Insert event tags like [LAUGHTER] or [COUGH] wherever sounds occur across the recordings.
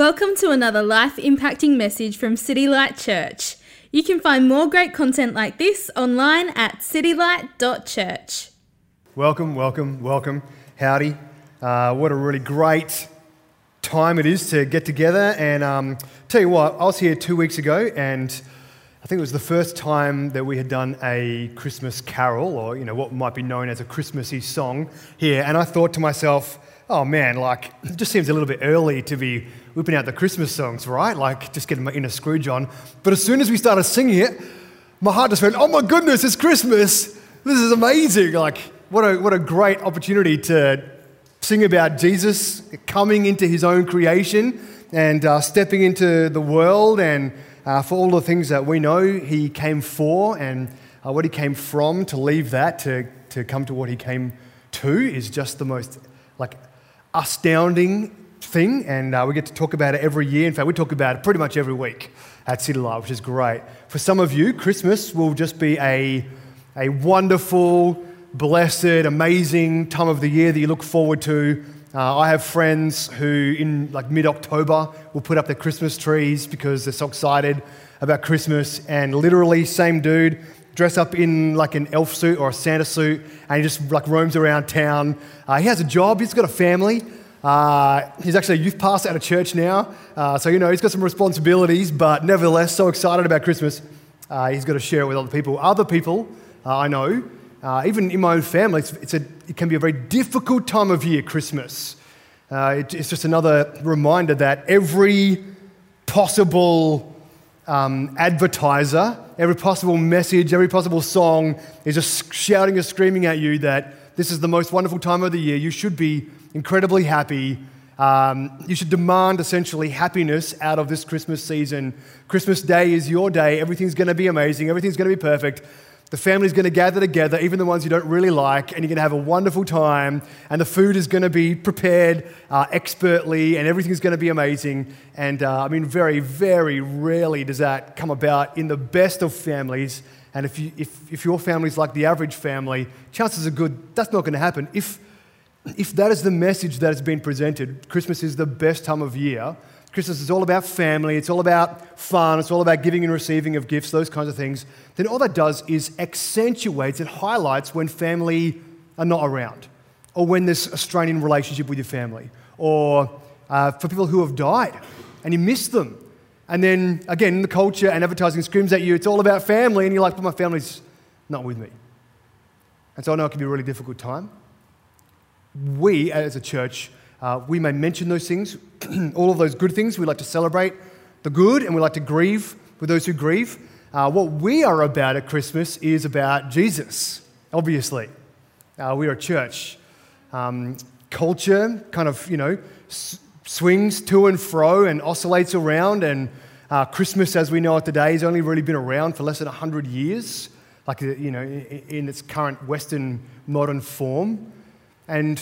Welcome to another life impacting message from City Light Church. You can find more great content like this online at citylight.church. Welcome, welcome, welcome. Howdy. Uh, what a really great time it is to get together. And um, tell you what, I was here two weeks ago, and I think it was the first time that we had done a Christmas carol, or you know what might be known as a Christmassy song here. And I thought to myself, oh man, like it just seems a little bit early to be whipping out the Christmas songs, right? Like just getting my inner Scrooge on. But as soon as we started singing it, my heart just went, oh my goodness, it's Christmas. This is amazing. Like, what a, what a great opportunity to sing about Jesus coming into his own creation and uh, stepping into the world and uh, for all the things that we know he came for and uh, what he came from to leave that to, to come to what he came to is just the most like astounding thing, and uh, we get to talk about it every year. In fact, we talk about it pretty much every week at City Light, which is great. For some of you, Christmas will just be a, a wonderful, blessed, amazing time of the year that you look forward to. Uh, I have friends who, in like mid October, will put up their Christmas trees because they're so excited about Christmas. And literally, same dude, dress up in like an elf suit or a Santa suit, and he just like roams around town. Uh, he has a job, he's got a family. Uh, he's actually a youth pastor at a church now. Uh, so, you know, he's got some responsibilities, but nevertheless, so excited about Christmas. Uh, he's got to share it with other people. Other people, uh, I know, uh, even in my own family, it's, it's a, it can be a very difficult time of year, Christmas. Uh, it, it's just another reminder that every possible um, advertiser, every possible message, every possible song is just shouting and screaming at you that this is the most wonderful time of the year. You should be incredibly happy. Um, you should demand essentially happiness out of this Christmas season. Christmas Day is your day. Everything's going to be amazing. Everything's going to be perfect. The family's going to gather together, even the ones you don't really like, and you're going to have a wonderful time. And the food is going to be prepared uh, expertly, and everything's going to be amazing. And uh, I mean, very, very rarely does that come about in the best of families. And if, you, if, if your family's like the average family, chances are good that's not going to happen. If if that is the message that has been presented, Christmas is the best time of year. Christmas is all about family, it's all about fun, it's all about giving and receiving of gifts, those kinds of things. Then all that does is accentuates, it highlights when family are not around, or when there's a strain in relationship with your family, or uh, for people who have died and you miss them. And then again, the culture and advertising screams at you, it's all about family, and you're like, but my family's not with me. And so I know it can be a really difficult time we as a church, uh, we may mention those things, [CLEARS THROAT] all of those good things. We like to celebrate the good and we like to grieve with those who grieve. Uh, what we are about at Christmas is about Jesus, obviously. Uh, we are a church. Um, culture kind of, you know, s- swings to and fro and oscillates around, and uh, Christmas, as we know it today, has only really been around for less than 100 years, like, you know, in, in its current Western modern form. And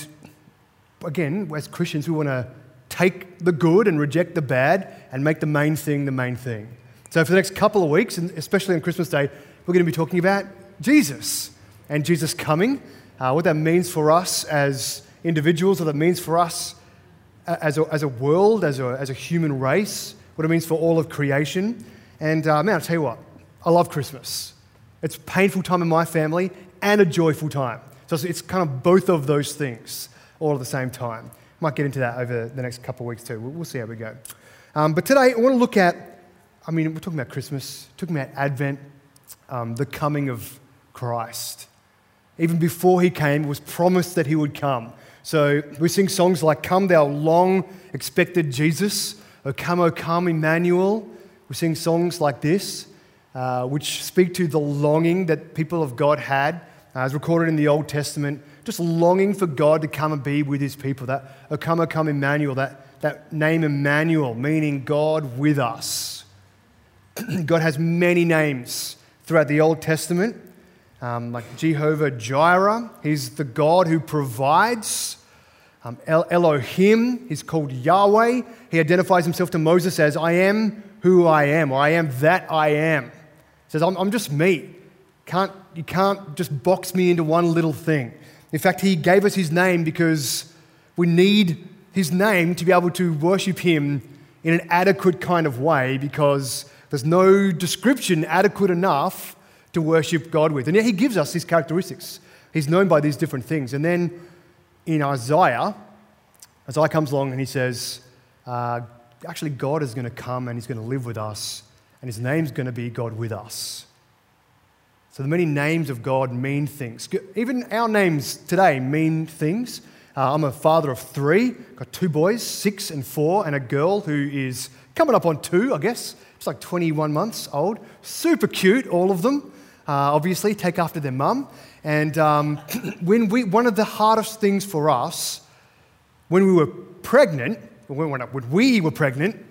again, as Christians, we want to take the good and reject the bad and make the main thing the main thing. So, for the next couple of weeks, and especially on Christmas Day, we're going to be talking about Jesus and Jesus coming, uh, what that means for us as individuals, what that means for us as a, as a world, as a, as a human race, what it means for all of creation. And uh, man, I'll tell you what, I love Christmas. It's a painful time in my family and a joyful time. So it's kind of both of those things all at the same time. Might get into that over the next couple of weeks too. We'll, see how we go. Um, but today, I want to look at, I mean, we're talking about Christmas, talking about Advent, um, the coming of Christ. Even before he came, was promised that he would come. So we sing songs like Come, Thou Long Expected Jesus, O Come, O Come, Emmanuel. We sing songs like this, uh, which speak to the longing that people of God had as recorded in the Old Testament, just longing for God to come and be with his people. That O come, Emmanuel, that, that name Emmanuel, meaning God with us. [CLEARS THROAT] God has many names throughout the Old Testament, um, like Jehovah Jireh, he's the God who provides. Um, El- Elohim, he's called Yahweh. He identifies himself to Moses as, I am who I am, or I am that I am. He says, I'm, I'm just me. Can't, you can't just box me into one little thing. In fact, he gave us his name because we need his name to be able to worship him in an adequate kind of way because there's no description adequate enough to worship God with. And yet he gives us these characteristics. He's known by these different things. And then in Isaiah, Isaiah comes along and he says, uh, actually, God is going to come and he's going to live with us, and his name's going to be God with us. So the many names of God mean things. Even our names today mean things. Uh, I'm a father of three, got two boys, six and four, and a girl who is coming up on two, I guess. It's like 21 months old. Super cute, all of them. Uh, obviously, take after their mum. And um, [CLEARS THROAT] when we, one of the hardest things for us when we were pregnant, when, when we were pregnant,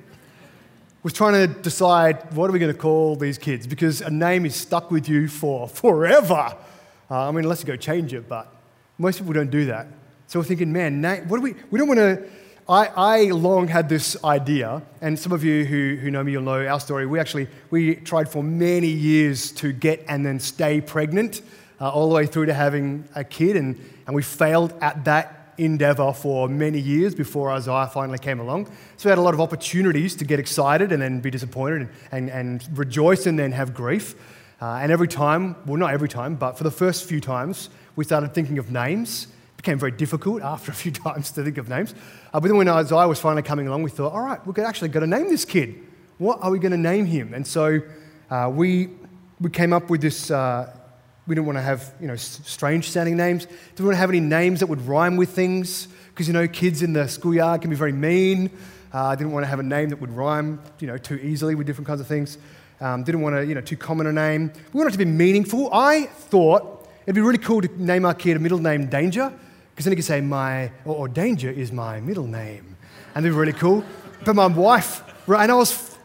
was trying to decide what are we going to call these kids because a name is stuck with you for [LAUGHS] forever. Uh, I mean, unless you go change it, but most people don't do that. So we're thinking, man, name, what do we? We don't want to. I, I long had this idea, and some of you who, who know me, you'll know our story. We actually we tried for many years to get and then stay pregnant, uh, all the way through to having a kid, and, and we failed at that endeavor for many years before Isaiah finally came along. So we had a lot of opportunities to get excited and then be disappointed and, and, and rejoice and then have grief. Uh, and every time, well, not every time, but for the first few times, we started thinking of names. It became very difficult after [LAUGHS] a few times to think of names. Uh, but then when Isaiah was finally coming along, we thought, all right, we're actually going to name this kid. What are we going to name him? And so uh, we, we came up with this, uh, we didn't want to have, you know, strange sounding names. Didn't want to have any names that would rhyme with things because, you know, kids in the schoolyard can be very mean. I uh, didn't want to have a name that would rhyme, you know, too easily with different kinds of things. Um, didn't want to, you know, too common a name. We wanted it to be meaningful. I thought it'd be really cool to name our kid a middle name Danger because then he could say my, or, or Danger is my middle name. And it'd be really cool. But my wife, and I was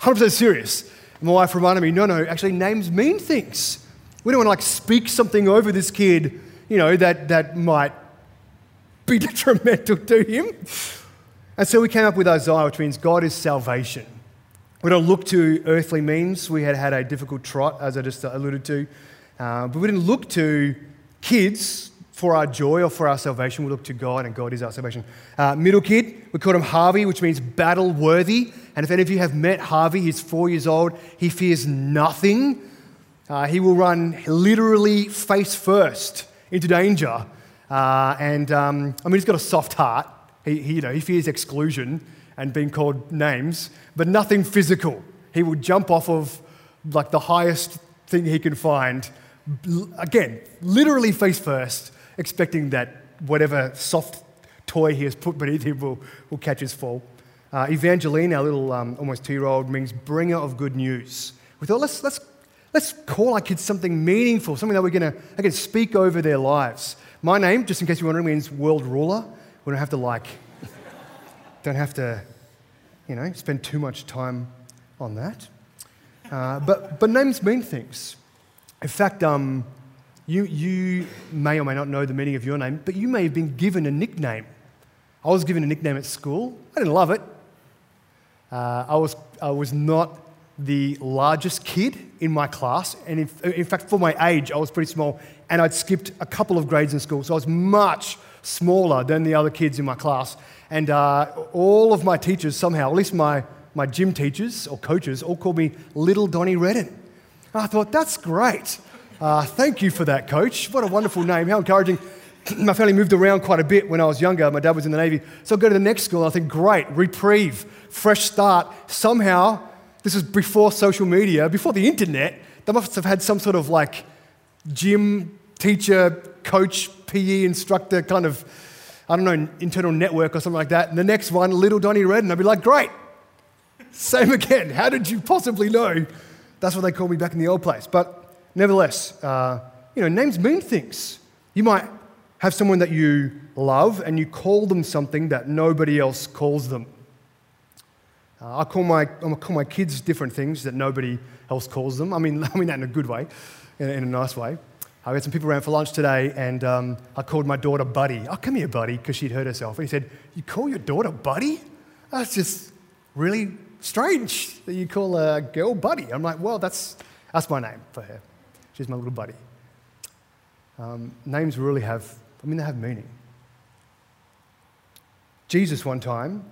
100% serious. My wife reminded me, no, no, actually names mean things. We don't want to like speak something over this kid, you know, that, that might be [LAUGHS] detrimental to him. And so we came up with Isaiah, which means God is salvation. We don't look to earthly means. We had had a difficult trot, as I just alluded to. Uh, but we didn't look to kids for our joy or for our salvation. We look to God, and God is our salvation. Uh, middle kid, we called him Harvey, which means battle worthy. And if any of you have met Harvey, he's four years old. He fears nothing uh, he will run literally face first into danger. Uh, and um, I mean, he's got a soft heart. He, he, you know, he fears exclusion and being called names, but nothing physical. He will jump off of like the highest thing he can find, again, literally face first, expecting that whatever soft toy he has put beneath him will, will catch his fall. Uh, Evangeline, our little um, almost two year old, means bringer of good news. We thought, let's, let's Let's call our kids something meaningful, something that we're going to speak over their lives. My name, just in case you're wondering, means world ruler. We don't have to like, [LAUGHS] don't have to, you know, spend too much time on that. Uh, but, but names mean things. In fact, um, you, you may or may not know the meaning of your name, but you may have been given a nickname. I was given a nickname at school. I didn't love it. Uh, I, was, I was not the largest kid in my class. And in, in, fact, for my age, I was pretty small. And I'd skipped a couple of grades in school. So I was much smaller than the other kids in my class. And uh, all of my teachers, somehow, at least my, my gym teachers or coaches, all called me Little Donny Redden. I thought, that's great. Uh, thank you for that, coach. What a wonderful name. How encouraging. [CLEARS THROAT] my family moved around quite a bit when I was younger. My dad was in the Navy. So I go to the next school and I think, great, reprieve, fresh start. Somehow, this was before social media, before the internet. They must have had some sort of like gym teacher, coach, PE instructor kind of, I don't know, internal network or something like that. And the next one, little Donny Red, and I'd be like, great. Same again. How did you possibly know? That's what they called me back in the old place. But nevertheless, uh, you know, names mean things. You might have someone that you love and you call them something that nobody else calls them. Uh, I, call my, I call my kids different things that nobody else calls them. I mean, [LAUGHS] I mean that in a good way, in, in a nice way. I had some people around for lunch today, and um, I called my daughter Buddy. Oh, come here, Buddy, because she'd hurt herself. And he said, You call your daughter Buddy? That's just really strange that you call a girl Buddy. I'm like, Well, that's, that's my name for her. She's my little buddy. Um, names really have, I mean, they have meaning. Jesus, one time,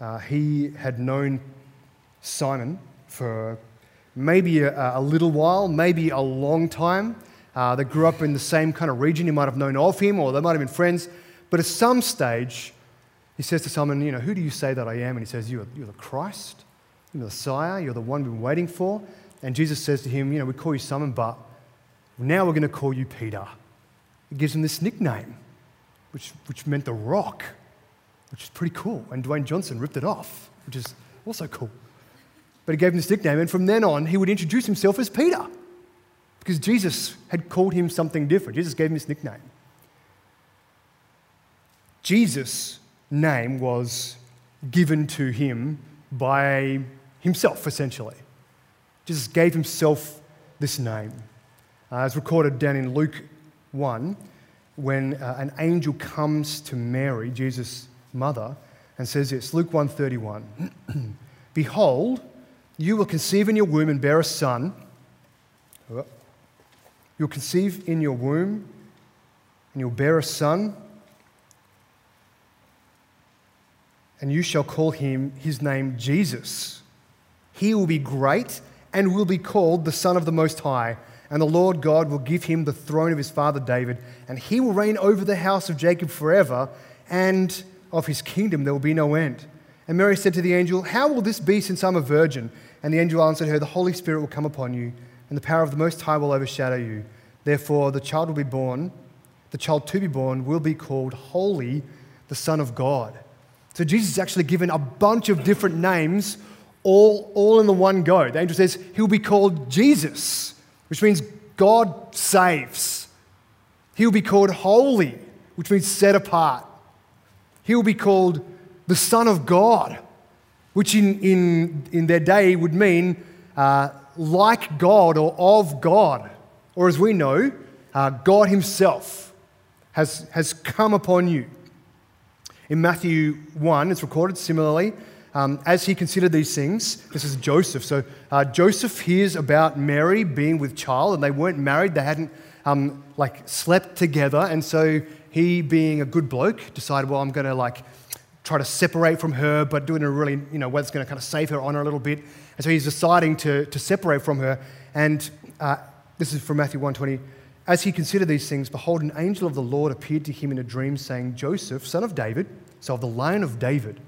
Uh, he had known Simon for maybe a, a, little while, maybe a long time. Uh, they grew up in the same kind of region. He might have known of him, or they might have been friends. But at some stage, he says to Simon, You know, who do you say that I am? And he says, You're, you're the Christ, you're the Messiah, you're the one we've been waiting for. And Jesus says to him, You know, we call you Simon, but now we're going to call you Peter. He gives him this nickname, which, which meant the rock, which is pretty cool. And Dwayne Johnson ripped it off, which is also cool. But he gave him this nickname, and from then on, he would introduce himself as Peter because Jesus had called him something different. Jesus gave him this nickname. Jesus' name was given to him by himself, essentially. Jesus gave himself this name. Uh, it's recorded down in Luke 1 when uh, an angel comes to Mary, Jesus' mother, and says this Luke 1:31 [CLEARS THROAT] Behold, you will conceive in your womb and bear a son. Oh. You'll conceive in your womb and you'll bear a son, and you shall call him his name Jesus. He will be great and will be called the Son of the Most High. And the Lord God will give him the throne of his father David, and he will reign over the house of Jacob forever, and of his kingdom there will be no end. And Mary said to the angel, How will this be since I'm a virgin? And the angel answered her, The Holy Spirit will come upon you, and the power of the Most High will overshadow you. Therefore, the child will be born, the child to be born will be called Holy, the Son of God. So Jesus is actually given a bunch of different names all, all in the one go. The angel says he'll be called Jesus, which means God saves. He'll be called holy, which means set apart. He'll be called the Son of God, which in, in, in their day would mean uh, like God or of God. Or as we know, uh, God Himself has, has come upon you. In Matthew 1, it's recorded similarly um, as he considered these things, this is Joseph. So uh, Joseph hears about Mary being with child, and they weren't married. They hadn't um, like slept together, and so he, being a good bloke, decided, well, I'm going to like try to separate from her, but doing a really you know way that's going to kind of save her honor a little bit. And so he's deciding to to separate from her. And uh, this is from Matthew 1:20. As he considered these things, behold, an angel of the Lord appeared to him in a dream, saying, Joseph, son of David, so of the line of David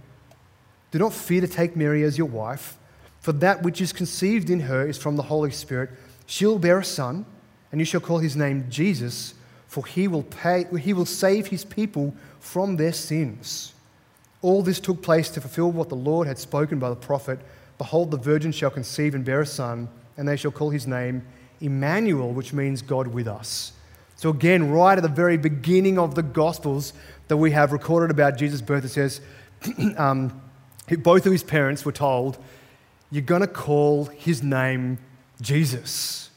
do not fear to take Mary as your wife, for that which is conceived in her is from the Holy Spirit. She'll bear a son, and you shall call his name Jesus, for he will, pay, he will save his people from their sins. All this took place to fulfill what the Lord had spoken by the prophet Behold, the virgin shall conceive and bear a son, and they shall call his name Emmanuel, which means God with us. So, again, right at the very beginning of the Gospels that we have recorded about Jesus' birth, it says, [CLEARS THROAT] um, both of his parents were told, You're going to call his name Jesus.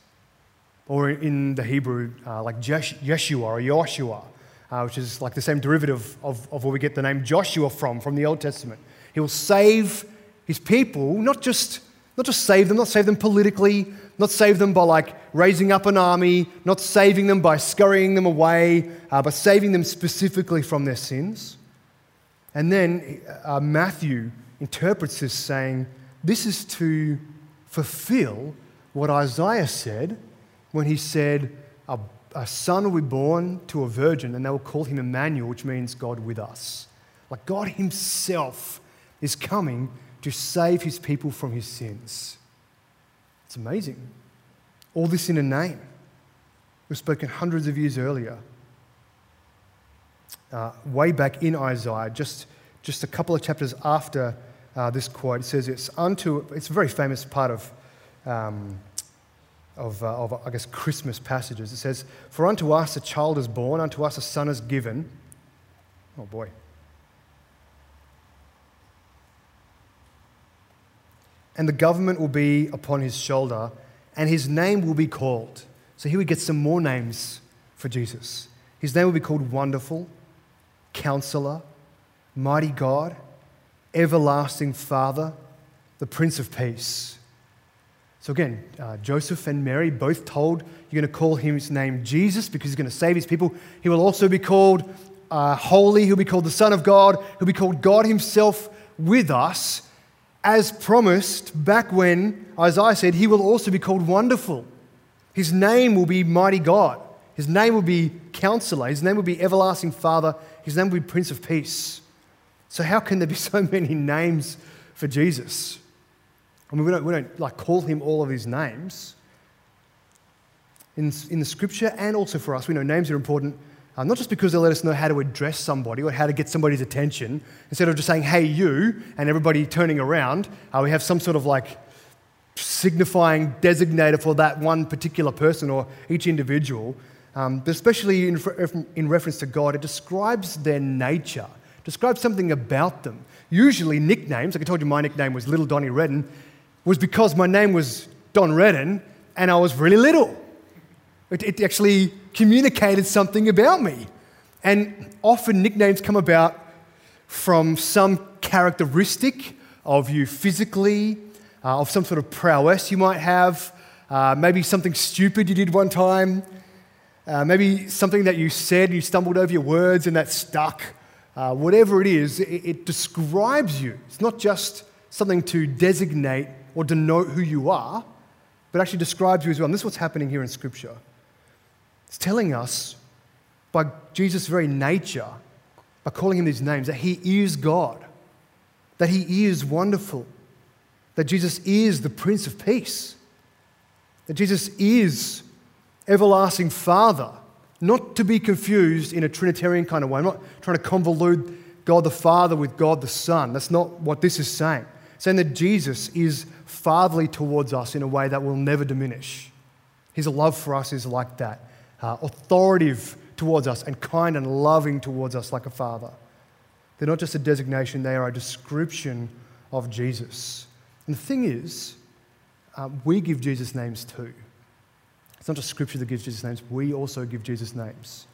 Or in the Hebrew, uh, like Yeshua or Joshua, uh, which is like the same derivative of, of where we get the name Joshua from, from the Old Testament. He will save his people, not just, not just save them, not save them politically, not save them by like raising up an army, not saving them by scurrying them away, uh, but saving them specifically from their sins. And then uh, Matthew interprets this saying, This is to fulfill what Isaiah said when he said, a, a, son will be born to a virgin, and they will call him Emmanuel, which means God with us. Like God Himself is coming to save His people from His sins. It's amazing. All this in a name. It was spoken hundreds of years earlier. Uh, way back in Isaiah, just, just a couple of chapters after uh, this quote. It says, It's unto, it's a very famous part of, um, of, uh, of, I guess, Christmas passages. It says, For unto us a child is born, unto us a son is given. Oh boy. And the government will be upon his shoulder, and his name will be called. So here we get some more names for Jesus. His name will be called Wonderful, Counselor, Mighty God everlasting Father, the Prince of Peace. So again, uh, Joseph and Mary both told you're going to call his name Jesus because he's going to save his people. He will also be called uh, holy. He'll be called the Son of God. He'll be called God Himself with us, as promised back when Isaiah said, He will also be called Wonderful. His name will be Mighty God. His name will be Counselor. His name will be Everlasting Father. His name will be Prince of Peace. So, how can there be [LAUGHS] so many names for Jesus? I mean, we don't, we don't like call him all of his names. In, in the scripture and also for us, we know names are important, uh, not just because they let us know how to address somebody or how to get somebody's attention. Instead of just saying, hey, you, and everybody turning around, uh, we have some sort of like signifying designator for that one particular person or each individual. Um, but especially in, in reference to God, it describes their nature, describes something about them. Usually, nicknames, like I told you, my nickname was Little Donny Redden, was because my name was Don Redden and I was really little. It, it actually communicated something about me. And often nicknames come about from some characteristic of you physically, uh, of some sort of prowess you might have, uh, maybe something stupid you did one time, uh, maybe something that you said, you stumbled over your words and that stuck. Uh, whatever it is, it, it describes you. It's not just something to designate or denote who you are, but actually describes you as well. And this is what's happening here in Scripture. It's telling us by Jesus' very nature, by calling him these names, that he is God, that he is wonderful, that Jesus is the Prince of Peace, that Jesus is everlasting Father, not to be confused in a Trinitarian kind of way. I'm not trying to convolute God the Father with God the Son. That's not what this is saying. Saying that Jesus is fatherly towards us in a way that will never diminish. His love for us is like that uh, authoritative towards us and kind and loving towards us like a father. They're not just a designation, they are a description of Jesus. And the thing is, uh, we give Jesus names too. It's not just scripture that gives Jesus names, we also give Jesus names.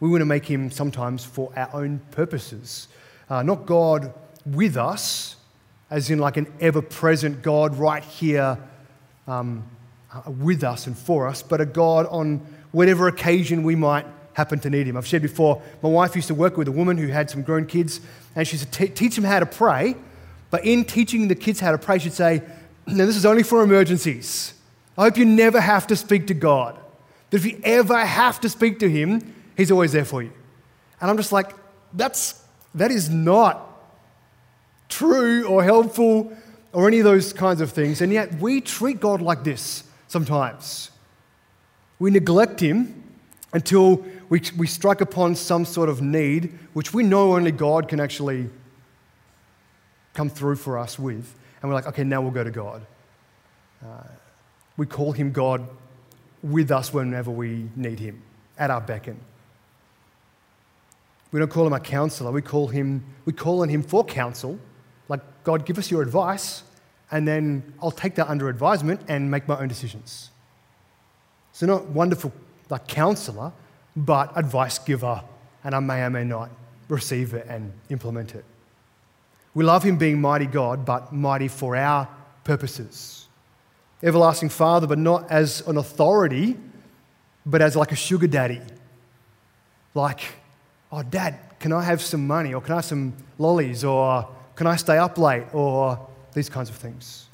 We want to make him sometimes for our own purposes. Uh, not God with us, as in like an ever present God right here um, uh, with us and for us, but a God on whatever occasion we might happen to need him. I've shared before, my wife used to work with a woman who had some grown kids, and she said, teach them how to pray. But in teaching the kids how to pray, she'd say, Now, this is only for emergencies. I hope you never have to speak to God. But if you ever have to speak to Him, He's always there for you. And I'm just like, that's, that is not true or helpful or any of those kinds of things. And yet we treat God like this sometimes. We neglect Him until we, we strike upon some sort of need, which we know only God can actually come through for us with. And we're like, okay, now we'll go to God. Uh, we call Him God with us whenever we need Him, at our beckon. We don't call Him our counselor, we call, him, we call on Him for counsel. Like, God, give us your advice, and then I'll take that under advisement and make my own decisions. So, not wonderful like counselor, but advice giver, and I may or may not receive it and implement it. We love him being mighty God, but mighty for our purposes. Everlasting Father, but not as an authority, but as like a sugar daddy. Like, oh, dad, can I have some money? Or can I have some lollies? Or can I stay up late? Or these kinds of things.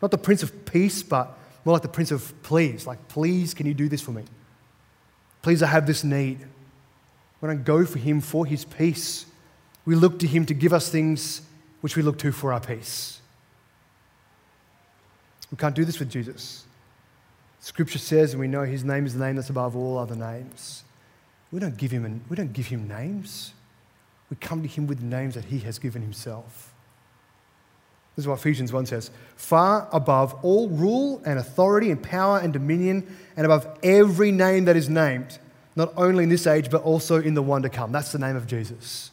Not the Prince of Peace, but more like the Prince of Please. Like, please, can you do this for me? Please, I have this need. We don't go for Him for His peace. We look to Him to give us things which we look to for our peace. We can't do this with Jesus. Scripture says, and we know His name is the name that's above all other names. We don't give Him, we don't give him names. We come to Him with names that He has given Himself. This is what Ephesians 1 says far above all rule and authority and power and dominion, and above every name that is named, not only in this age, but also in the one to come. That's the name of Jesus.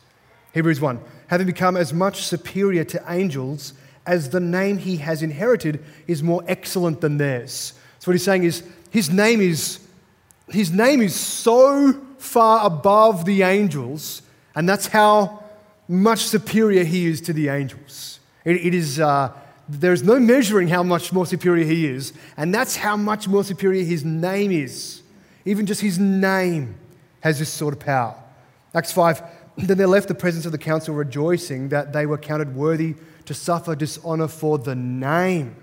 Hebrews 1 having become as much superior to angels as the name he has inherited is more excellent than theirs. So, what he's saying is, his name is, his name is so far above the angels, and that's how much superior he is to the angels. It, it is, uh, there's no measuring how much more superior he is, and that's how much more superior his name is. Even just his name has this sort of power. Acts 5 [CLEARS THROAT] then they left the presence of the council rejoicing that they were counted worthy to suffer dishonor for the name.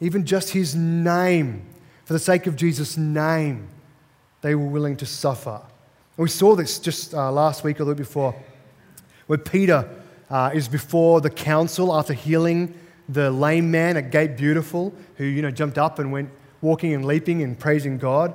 Even just his name, for the sake of Jesus' name, they were willing to suffer. We saw this just uh, last week or the week before, where Peter uh, is before the council after healing the lame man at Gate Beautiful, who you know jumped up and went walking and leaping and praising God.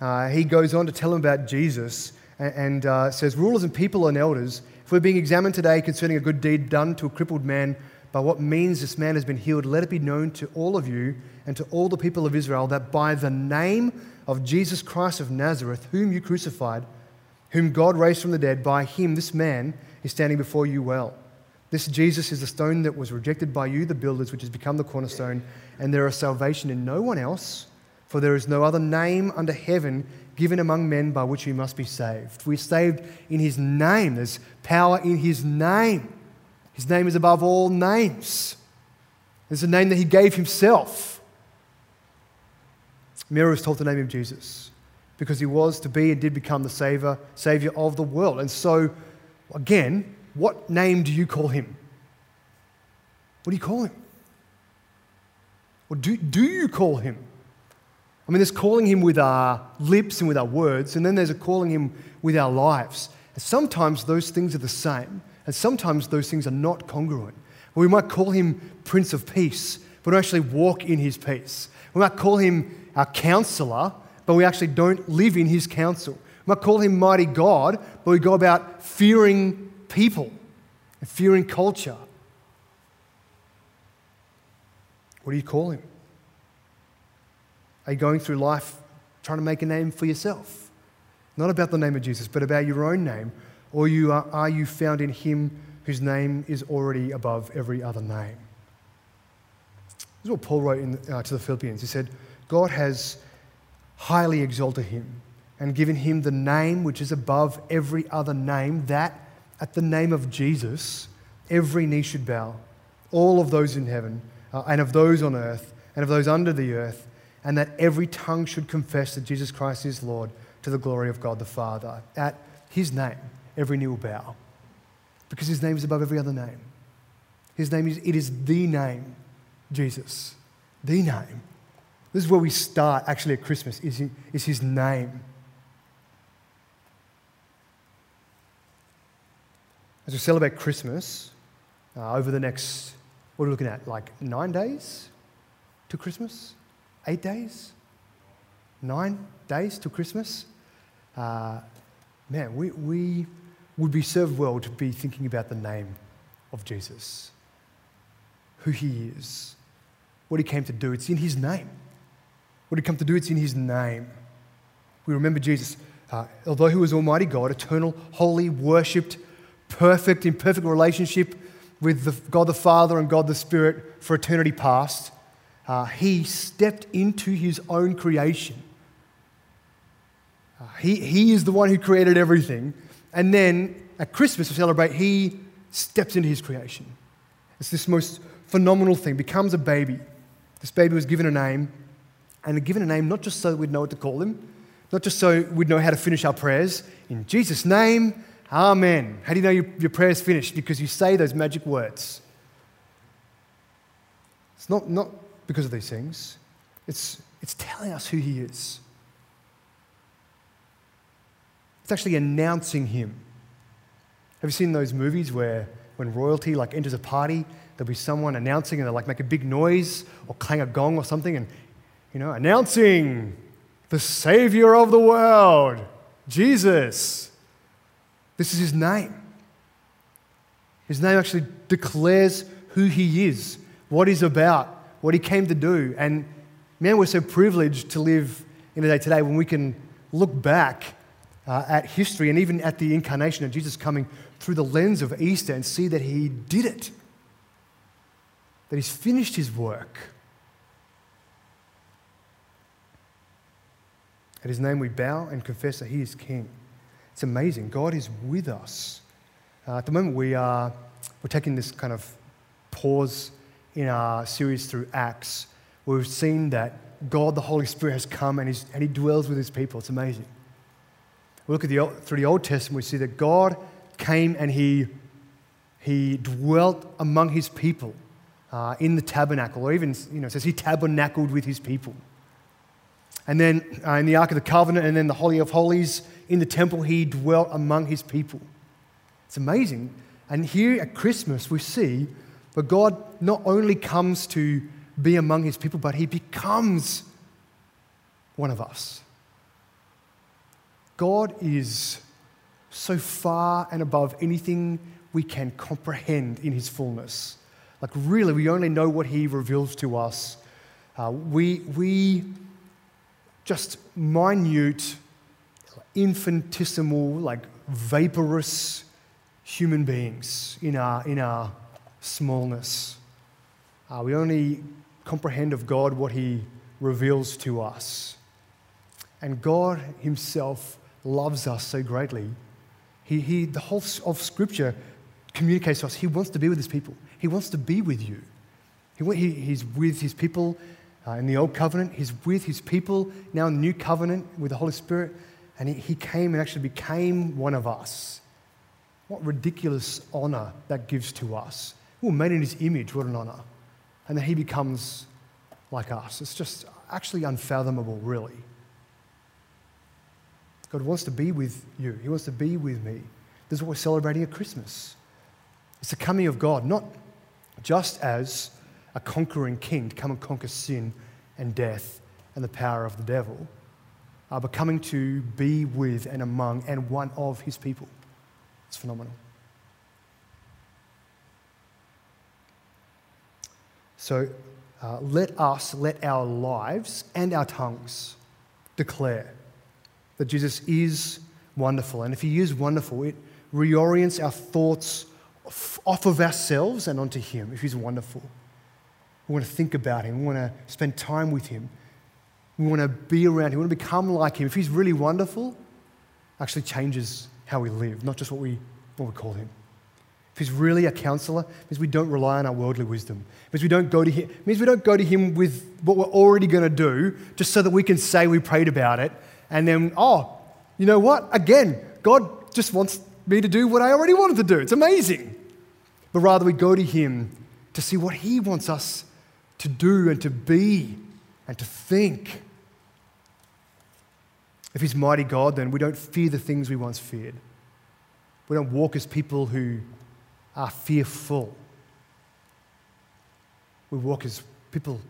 Uh, he goes on to tell him about Jesus and, and uh, says, Rulers and people and elders, if we're being examined today concerning a good deed done to a crippled man, by what means this man has been healed, let it be known to all of you and to all the people of Israel that by the name of Jesus Christ of Nazareth, whom you crucified, whom God raised from the dead, by him this man is standing before you well. This Jesus is the stone that was rejected by you, the builders, which has become the cornerstone, and there is salvation in no one else, for there is no other name under heaven given among men by which we must be saved. We're saved in his name. There's power in his name. His name is above all names. There's a name that he gave himself. Mary was told the name of Jesus because he was to be and did become the savior, savior of the world. And so, again, what name do you call him? What do you call him? Or do, do you call him? I mean, there's calling him with our lips and with our words, and then there's a calling him with our lives. And sometimes those things are the same, and sometimes those things are not congruent. we might call him Prince of Peace, but we actually walk in his peace. We might call him our counselor, but we actually don't live in his counsel. We might call him Mighty God, but we go about fearing people and fearing culture. What do you call him? Are you going through life trying to make a name for yourself? Not about the name of Jesus, but about your own name. Or you are, are you found in him whose name is already above every other name? This is what Paul wrote in, uh, to the Philippians. He said, God has highly exalted him and given him the name which is above every other name, that at the name of Jesus, every knee should bow, all of those in heaven, uh, and of those on earth, and of those under the earth and that every tongue should confess that Jesus Christ is Lord to the glory of God the Father. At his name, every knee will bow because his name is above every other name. His name is, it is the name, Jesus. The name. This is where we start actually at Christmas, is, is his name. As we celebrate Christmas, uh, over the next, what are we looking at, like nine days to Christmas? eight days, nine days to Christmas. Uh, man, we, we would be served well to be thinking about the name of Jesus, who he is, what he came to do. It's in his name. What he came to do, it's in his name. We remember Jesus, uh, although he was Almighty God, eternal, holy, worshipped, perfect, in perfect relationship with the, God the Father and God the Spirit for eternity past, uh, he stepped into his own creation. Uh, he, he is the one who created everything. And then at Christmas, we celebrate, he steps into his creation. It's this most phenomenal thing, becomes a baby. This baby was given a name, and given a name not just so we'd know what to call him, not just so we'd know how to finish our prayers. In Jesus' name, Amen. How do you know your, your prayer's finished? Because you say those magic words. It's not, not because of these things. It's, it's telling us who He is. It's actually announcing Him. Have you seen those movies where when royalty like enters a party, there'll be someone announcing and they'll like make a big noise or clang a gong or something and, you know, announcing the Savior of the world, Jesus. This is His name. His name actually declares who He is, what He's about, what he came to do. And man, we're so privileged to live in a day today when we can look back uh, at history and even at the incarnation of Jesus coming through the lens of Easter and see that he did it, that he's finished his work. At his name we bow and confess that he is king. It's amazing. God is with us. Uh, at the moment, we are we're taking this kind of pause in our series through Acts, where we've seen that God, the Holy Spirit, has come and, and He dwells with His people. It's amazing. we look at the, through the Old Testament, we see that God came and he, he dwelt among his people uh, in the tabernacle, or even, you know, it says he tabernacled with his people. And then uh, in the Ark of the Covenant, and then the Holy of Holies, in the temple, he dwelt among his people. It's amazing. And here at Christmas, we see that God not only comes to be among his people, but he becomes one of us. God is so far and above anything we can comprehend in his fullness. Like, really, we only know what he reveals to us. Uh, we, we just minute, infinitesimal, like vaporous human beings in our, in our smallness. Uh, we only comprehend of God what he reveals to us. And God himself loves us so greatly. He, he, the whole of Scripture communicates to us. He wants to be with his people. He wants to be with you. He, he, he's with his people uh, in the Old Covenant. He's with his people now in the New Covenant with the Holy Spirit. And he, he came and actually became one of us. What ridiculous honor that gives to us. We were made in his image. What an honor. And then he becomes like us. It's just actually unfathomable, really. God wants to be with you, He wants to be with me. This is what we're celebrating at Christmas. It's the coming of God, not just as a conquering king to come and conquer sin and death and the power of the devil, uh, but coming to be with and among and one of his people. It's phenomenal. So uh, let us, let our lives and our tongues declare that Jesus is wonderful. And if he is wonderful, it reorients our thoughts off of ourselves and onto him if he's wonderful. We want to think about him. We want to spend time with him. We want to be around him. We want to become like him. If he's really wonderful, actually changes how we live, not just what we, what we call him. If he's really a counselor, it means we don't rely on our worldly wisdom. It means we don't go to him, means we don't go to him with what we're already going to do just so that we can say we prayed about it and then, oh, you know what? Again, God just wants me to do what I already wanted to do. It's amazing. But rather, we go to Him to see what He wants us to do and to be and to think. If He's mighty God, then we don't fear the things we once feared. We don't walk as people who are fearful. We walk as people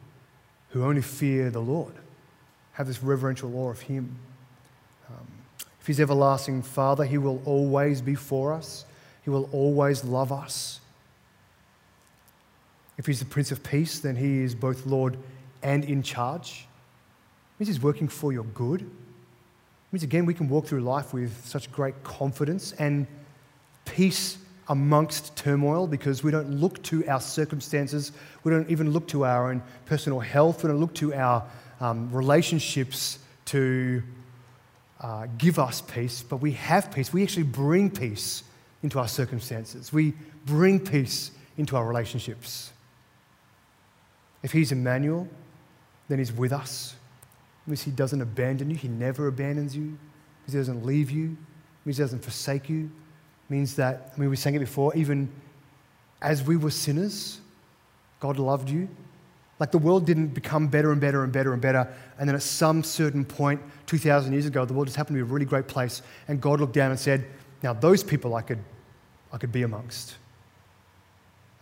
who only fear the Lord, have this reverential awe of Him. Um, if He's everlasting Father, He will always be for us, He will always love us. If He's the Prince of Peace, then He is both Lord and in charge. It means He's working for your good. It means, again, we can walk through life with such great confidence and peace amongst turmoil because we don't look to our circumstances. We don't even look to our own personal health. We don't look to our um, relationships to uh, give us peace, but we have peace. We actually bring peace into our circumstances. We bring peace into our relationships. If He's Emmanuel, then He's with us. It means He doesn't abandon you, He never abandons you. He doesn't leave you, He doesn't forsake you. It means that, I mean, we sang it before, even as we were sinners, God loved you. Like the world didn't become better and better and better and better. And then at some certain point, 2,000 years ago, the world just happened to be a really great place. And God looked down and said, Now, those people I could, I could be amongst.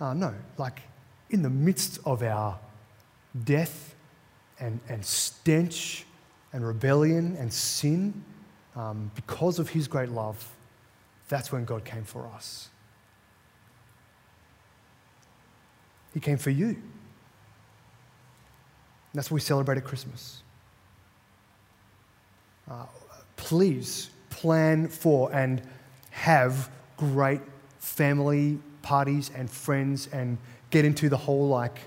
Uh, no, like in the midst of our death and, and stench and rebellion and sin, um, because of his great love, that's when God came for us. He came for you. That's what we celebrate at Christmas. Uh, please plan for and have great family parties and friends and get into the whole like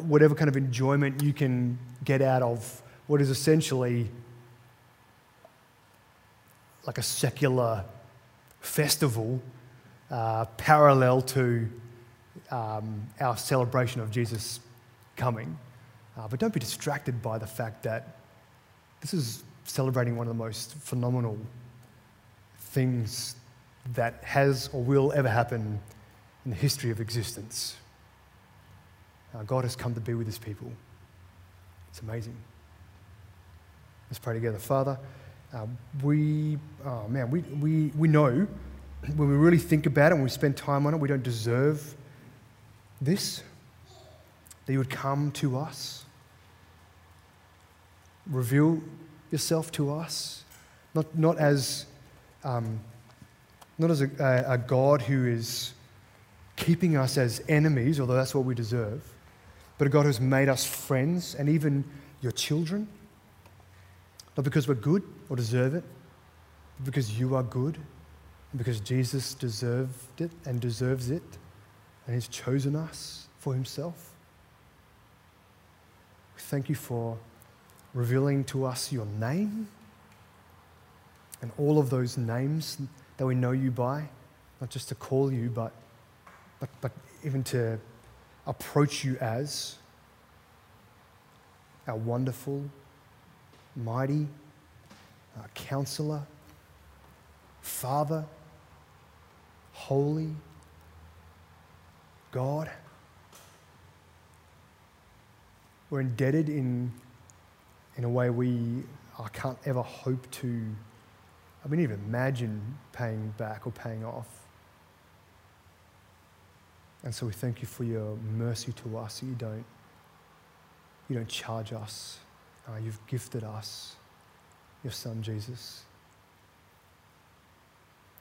whatever kind of enjoyment you can get out of what is essentially like a secular festival uh, parallel to um, our celebration of Jesus coming. Uh, but don't be distracted by the fact that this is celebrating one of the most phenomenal things that has or will ever happen in the history of existence. God has come to be with his people. It's amazing. Let's pray together. Father, uh, we, oh man, we, we, we know [CLEARS THROAT] when we really think about it and we spend time on it, we don't deserve this, that you would come to us, reveal yourself to us, not, not as, um, not as a, a, a God who is keeping us as enemies, although that's what we deserve, but a God who's made us friends and even your children. Not because we're good or deserve it, but because you are good, and because Jesus deserved it and deserves it, and He's chosen us for Himself. We thank you for revealing to us your name and all of those names that we know you by, not just to call you, but, but, but even to approach you as our wonderful, mighty uh, counselor, Father, holy God. We're indebted in, in a way we I can't ever hope to, I mean, even imagine paying back or paying off. And so we thank you for your mercy to us you don't, you don't charge us. Uh, you've gifted us your son Jesus.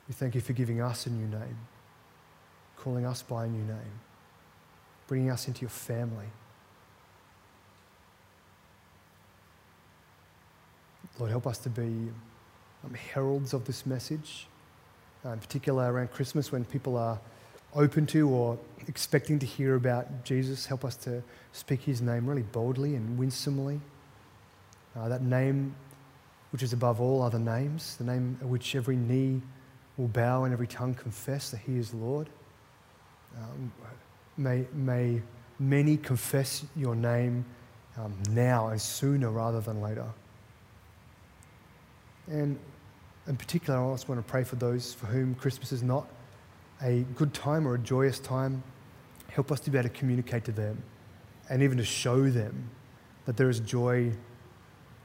We thank you for giving us a new name, calling us by a new name, bringing us into your family. Lord, help us to be um, heralds of this message, uh, in particular around Christmas when people are open to or expecting to hear about Jesus. Help us to speak his name really boldly and winsomely. Uh, that name which is above all other names, the name at which every knee will bow and every tongue confess that he is Lord. Um, may, may many confess your name um, now and sooner rather than later. And in particular, I also want to pray for those for whom Christmas is not a good time or a joyous time. Help us to be able to communicate to them and even to show them that there is joy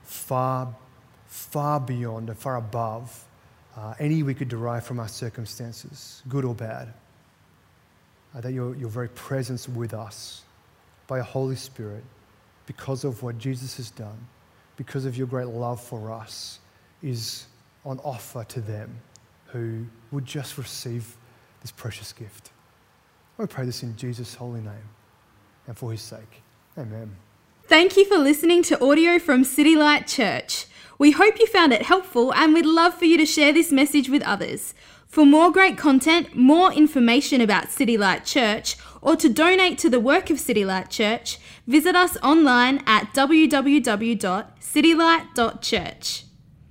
far, far beyond and far above uh, any we could derive from our circumstances, good or bad. Uh, that your, your very presence with us by a Holy Spirit, because of what Jesus has done, because of your great love for us, is on offer to them who would just receive this precious gift. I pray this in Jesus' holy name and for his sake. Amen. Thank you for listening to audio from City Light Church. We hope you found it helpful and we'd love for you to share this message with others. For more great content, more information about City Light Church, or to donate to the work of City Light Church, visit us online at www.citylight.church.